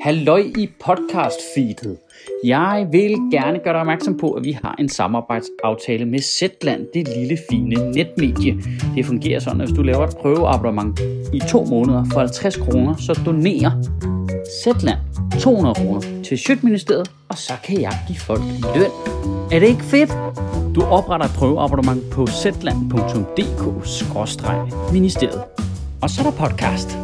Halløj i podcast-feedet. Jeg vil gerne gøre dig opmærksom på, at vi har en samarbejdsaftale med Zetland, det lille fine netmedie. Det fungerer sådan, at hvis du laver et prøveabonnement i to måneder for 50 kroner, så donerer Zetland 200 kroner til Sjøtministeriet, og så kan jeg give folk løn. Er det ikke fedt? Du opretter et prøveabonnement på zetland.dk-ministeriet. Og så er der podcast.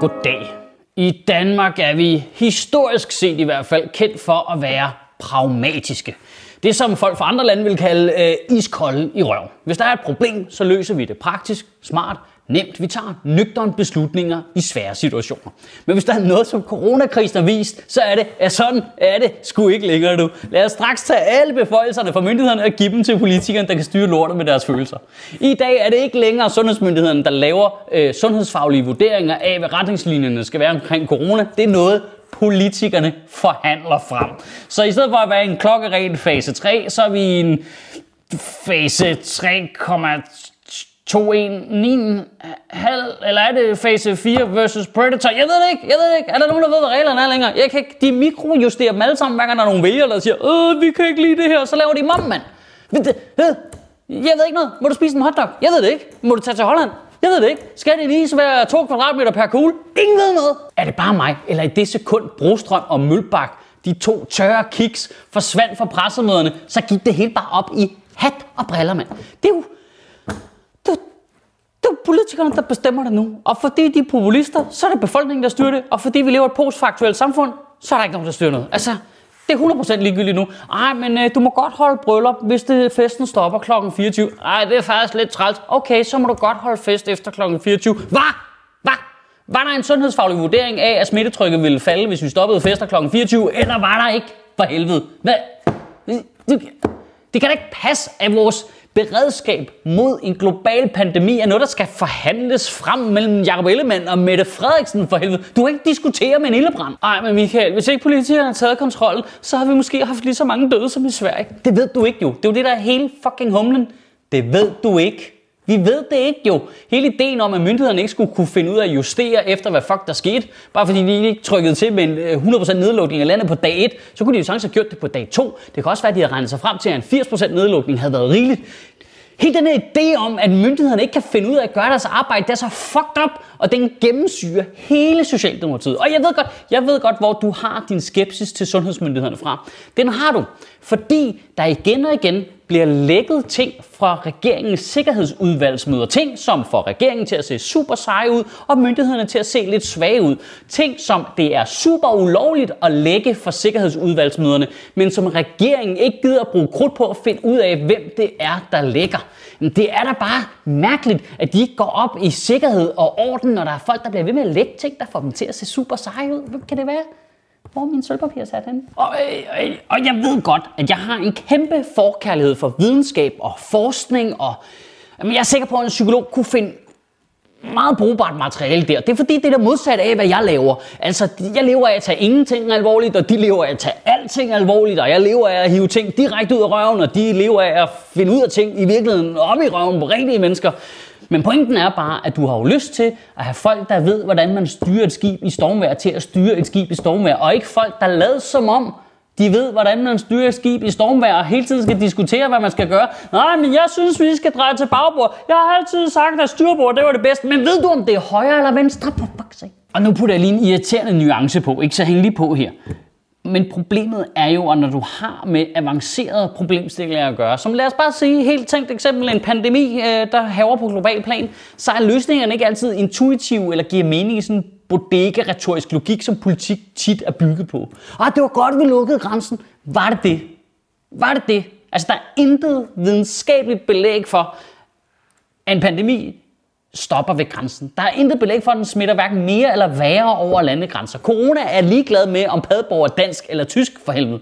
Goddag. I Danmark er vi historisk set i hvert fald kendt for at være pragmatiske. Det som folk fra andre lande vil kalde øh, iskolde i røv. Hvis der er et problem, så løser vi det praktisk, smart, nemt. Vi tager nøgterne beslutninger i svære situationer. Men hvis der er noget, som coronakrisen har vist, så er det, at sådan er det sgu ikke længere nu. Lad os straks tage alle beføjelserne fra myndighederne og give dem til politikerne, der kan styre lortet med deres følelser. I dag er det ikke længere sundhedsmyndighederne, der laver øh, sundhedsfaglige vurderinger af, hvad retningslinjerne skal være omkring corona. Det er noget, politikerne forhandler frem. Så i stedet for at være en klokkeren fase 3, så er vi i en fase 3, 2, 1, 9, halv, eller er det fase 4 versus Predator? Jeg ved det ikke, jeg ved det ikke. Er der nogen, der ved, hvad reglerne er længere? Jeg kan ikke, de mikrojusterer dem alle sammen, hver gang der er nogle vælgere, der siger, øh, vi kan ikke lide det her, så laver de mom, mand. Jeg ved ikke noget. Må du spise en hotdog? Jeg ved det ikke. Må du tage til Holland? Jeg ved det ikke. Skal det lige være 2 kvadratmeter per kugle? Ingen ved noget. Er det bare mig, eller i det sekund Brostrøm og Mølbak, de to tørre kiks, forsvandt fra pressemøderne, så gik det helt bare op i hat og briller, mand. Det er jo, politikerne, der bestemmer det nu. Og fordi de er populister, så er det befolkningen, der styrer det. Og fordi vi lever i et postfaktuelt samfund, så er der ikke nogen, der styrer noget. Altså, det er 100% ligegyldigt nu. Ej, men øh, du må godt holde bryllup, hvis det, festen stopper kl. 24. Ej, det er faktisk lidt træls. Okay, så må du godt holde fest efter kl. 24. Hvad? Hvad? Var der en sundhedsfaglig vurdering af, at smittetrykket ville falde, hvis vi stoppede fester kl. 24, eller var der ikke? For helvede. Hvad? Det, det kan da ikke passe, at vores beredskab mod en global pandemi er noget, der skal forhandles frem mellem Jacob Ellemann og Mette Frederiksen for helvede. Du kan ikke diskutere med en ildebrand. Nej, men Michael, hvis ikke politikerne har taget kontrollen, så har vi måske haft lige så mange døde som i Sverige. Det ved du ikke jo. Det er jo det, der er hele fucking humlen. Det ved du ikke. Vi ved det ikke jo. Hele ideen om, at myndighederne ikke skulle kunne finde ud af at justere efter, hvad fuck der skete, bare fordi de ikke trykkede til med en øh, 100% nedlukning af landet på dag 1, så kunne de jo sagtens have gjort det på dag 2. Det kan også være, at de havde regnet sig frem til, at en 80% nedlukning havde været rigeligt. Hele den her idé om, at myndighederne ikke kan finde ud af at gøre deres arbejde, det er så fucked up, og den gennemsyrer hele Socialdemokratiet. Og jeg ved godt, jeg ved godt, hvor du har din skepsis til sundhedsmyndighederne fra. Den har du, fordi der igen og igen bliver lækket ting fra regeringens sikkerhedsudvalgsmøder. Ting, som får regeringen til at se super seje ud, og myndighederne til at se lidt svage ud. Ting, som det er super ulovligt at lægge fra sikkerhedsudvalgsmøderne, men som regeringen ikke gider at bruge krudt på at finde ud af, hvem det er, der lægger. Det er da bare mærkeligt, at de ikke går op i sikkerhed og orden, når der er folk, der bliver ved med at lægge ting, der får dem til at se super seje ud. Hvem kan det være? Hvor er min sølvpapir sat hen? Og, øh, øh, øh, og jeg ved godt, at jeg har en kæmpe forkærlighed for videnskab og forskning, og jamen, jeg er sikker på, at en psykolog kunne finde meget brugbart materiale der. Det er fordi, det er det modsatte af, hvad jeg laver. Altså, jeg lever af at tage ingenting alvorligt, og de lever af at tage alting alvorligt, og jeg lever af at hive ting direkte ud af røven, og de lever af at finde ud af ting i virkeligheden op i røven på rigtige mennesker. Men pointen er bare, at du har jo lyst til at have folk, der ved, hvordan man styrer et skib i stormvejr, til at styre et skib i stormvejr, og ikke folk, der lader som om, de ved, hvordan man styrer et skib i stormvejr, og hele tiden skal diskutere, hvad man skal gøre. Nej, men jeg synes, vi skal dreje til bagbord. Jeg har altid sagt, at styrbord, det var det bedste. Men ved du, om det er højre eller venstre? på Og nu putter jeg lige en irriterende nuance på, ikke? Så hæng lige på her. Men problemet er jo, at når du har med avancerede problemstillinger at gøre, som lad os bare sige helt tænkt eksempel en pandemi, øh, der haver på global plan, så er løsningerne ikke altid intuitive eller giver mening i sådan bodega-retorisk logik, som politik tit er bygget på. Ah, det var godt, vi lukkede grænsen. Var det det? Var det det? Altså, der er intet videnskabeligt belæg for, at en pandemi stopper ved grænsen. Der er intet belæg for, at den smitter hverken mere eller værre over landegrænser. Corona er ligeglad med, om Padborg er dansk eller tysk for helvede.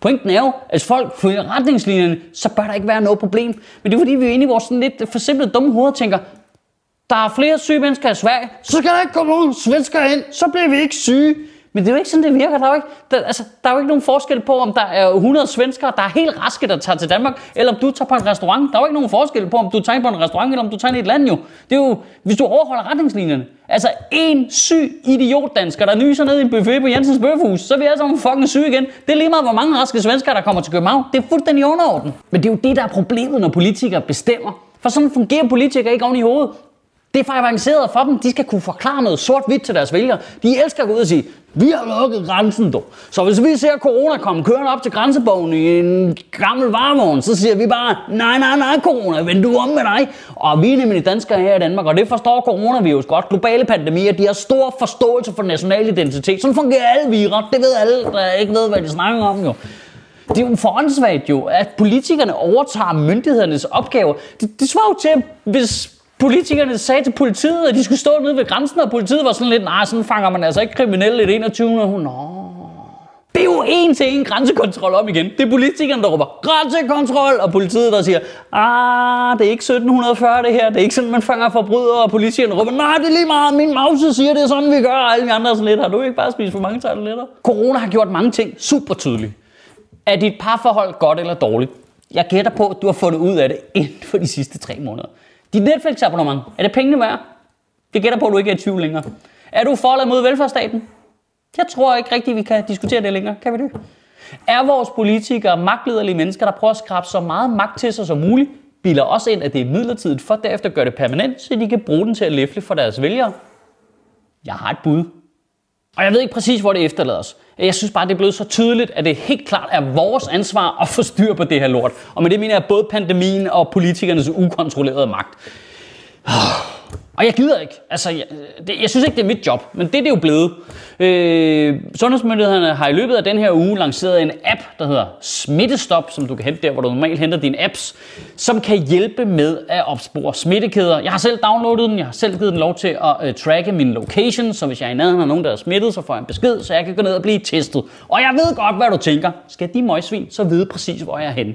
Pointen er jo, at hvis folk følger retningslinjerne, så bør der ikke være noget problem. Men det er fordi, vi er inde i vores sådan lidt forsimplede dumme hoved og tænker, der er flere syge mennesker i Sverige, så skal der ikke komme nogen svensker ind, så bliver vi ikke syge. Men det er jo ikke sådan, det virker. Der er jo ikke, der, altså, der er jo ikke nogen forskel på, om der er 100 svenskere, der er helt raske, der tager til Danmark, eller om du tager på en restaurant. Der er jo ikke nogen forskel på, om du tager på en restaurant, eller om du tager i et land jo. Det er jo, hvis du overholder retningslinjerne. Altså, en syg idiot dansker, der nyser ned i en buffet på Jensens Bøfhus, så er vi alle sammen fucking syge igen. Det er lige meget, hvor mange raske svenskere, der kommer til København. Det er fuldstændig underorden. Men det er jo det, der er problemet, når politikere bestemmer. For sådan fungerer politikere ikke oven i hovedet. Det er for avanceret for dem. De skal kunne forklare noget sort-hvidt til deres vælgere. De elsker at gå ud og sige, vi har lukket grænsen, dog. Så hvis vi ser corona komme kørende op til grænsebogen i en gammel varevogn, så siger vi bare, nej, nej, nej, corona, vend du om med dig. Og vi er nemlig danskere her i Danmark, og det forstår coronavirus godt. Globale pandemier, de har stor forståelse for national identitet. Sådan fungerer alle virer. Det ved alle, der ikke ved, hvad de snakker om jo. Det er jo foråndssvagt jo, at politikerne overtager myndighedernes opgaver. Det, det svarer jo til, hvis Politikerne sagde til politiet, at de skulle stå nede ved grænsen, og politiet var sådan lidt, nej, sådan fanger man altså ikke kriminelle i det 21. Nå. Det er jo en til en grænsekontrol om igen. Det er politikerne, der råber grænsekontrol, og politiet, der siger, ah, det er ikke 1740 det her, det er ikke sådan, man fanger forbrydere, og politikerne råber, nej, det er lige meget, min mause siger, det er sådan, vi gør, og alle de andre sådan lidt, har du ikke bare spist for mange tarteletter? Corona har gjort mange ting super tydeligt. Er dit parforhold godt eller dårligt? Jeg gætter på, at du har fundet ud af det inden for de sidste tre måneder. Dit Netflix-abonnement, er det pengene værd? Det gætter på, at du ikke er i tvivl længere. Er du for eller mod velfærdsstaten? Jeg tror ikke rigtigt, vi kan diskutere det længere. Kan vi det? Er vores politikere magtlederlige mennesker, der prøver at skrabe så meget magt til sig som muligt, bilder også ind, at det er midlertidigt, for derefter gør det permanent, så de kan bruge den til at læfle for deres vælgere? Jeg har et bud. Og jeg ved ikke præcis, hvor det efterlader os. Jeg synes bare, det er blevet så tydeligt, at det helt klart er vores ansvar at få styr på det her lort. Og med det mener jeg både pandemien og politikernes ukontrollerede magt. Og jeg gider ikke. Altså, jeg, det, jeg synes ikke, det er mit job, men det, det er jo blevet. Øh, sundhedsmyndighederne har i løbet af den her uge lanceret en app, der hedder Smittestop, som du kan hente der, hvor du normalt henter dine apps, som kan hjælpe med at opspore smittekæder. Jeg har selv downloadet den, jeg har selv givet den lov til at øh, tracke min location, så hvis jeg er i nærheden af nogen, der er smittet, så får jeg en besked, så jeg kan gå ned og blive testet. Og jeg ved godt, hvad du tænker. Skal de møgsvin så vide præcis, hvor jeg er henne?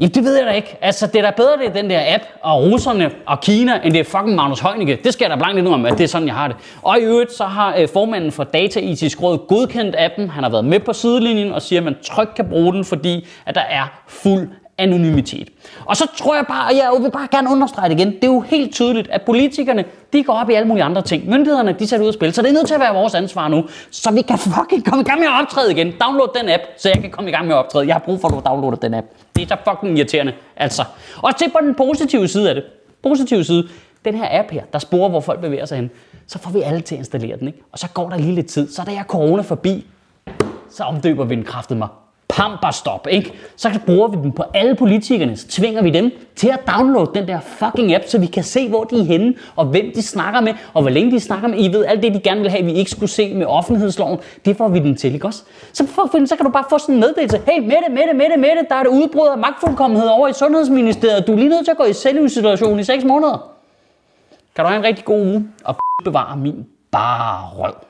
Jamen, det ved jeg da ikke. Altså, det er da bedre, det er den der app, og russerne og Kina, end det er fucking Magnus Heunicke. Det skal jeg da blankt lidt om, at det er sådan, jeg har det. Og i øvrigt, så har øh, formanden for Data-etisk råd godkendt appen. Han har været med på sidelinjen og siger, at man trygt kan bruge den, fordi at der er fuld anonymitet. Og så tror jeg bare, og jeg vil bare gerne understrege det igen, det er jo helt tydeligt, at politikerne, de går op i alle mulige andre ting. Myndighederne, de sætter ud af spil, så det er nødt til at være vores ansvar nu, så vi kan fucking komme i gang med at optræde igen. Download den app, så jeg kan komme i gang med at optræde. Jeg har brug for, at du downloader den app. Det er så fucking irriterende, altså. Og til på den positive side af det. Positive side, den her app her, der sporer, hvor folk bevæger sig hen, så får vi alle til at installere den, ikke? Og så går der lige lidt tid, så da jeg corona forbi, så omdøber vindkraftet mig pamperstop, ikke? Så bruger vi den på alle politikerne, så tvinger vi dem til at downloade den der fucking app, så vi kan se, hvor de er henne, og hvem de snakker med, og hvor længe de snakker med. I ved, alt det, de gerne vil have, vi ikke skulle se med offentlighedsloven, det får vi den til, ikke også? Så, for, så kan du bare få sådan en meddelelse. Hey, Mette, Mette, Mette, Mette, der er det udbrud af magtfuldkommenhed over i Sundhedsministeriet. Du er lige nødt til at gå i selvisolation i 6 måneder. Kan du have en rigtig god uge, og bevare min bare røv.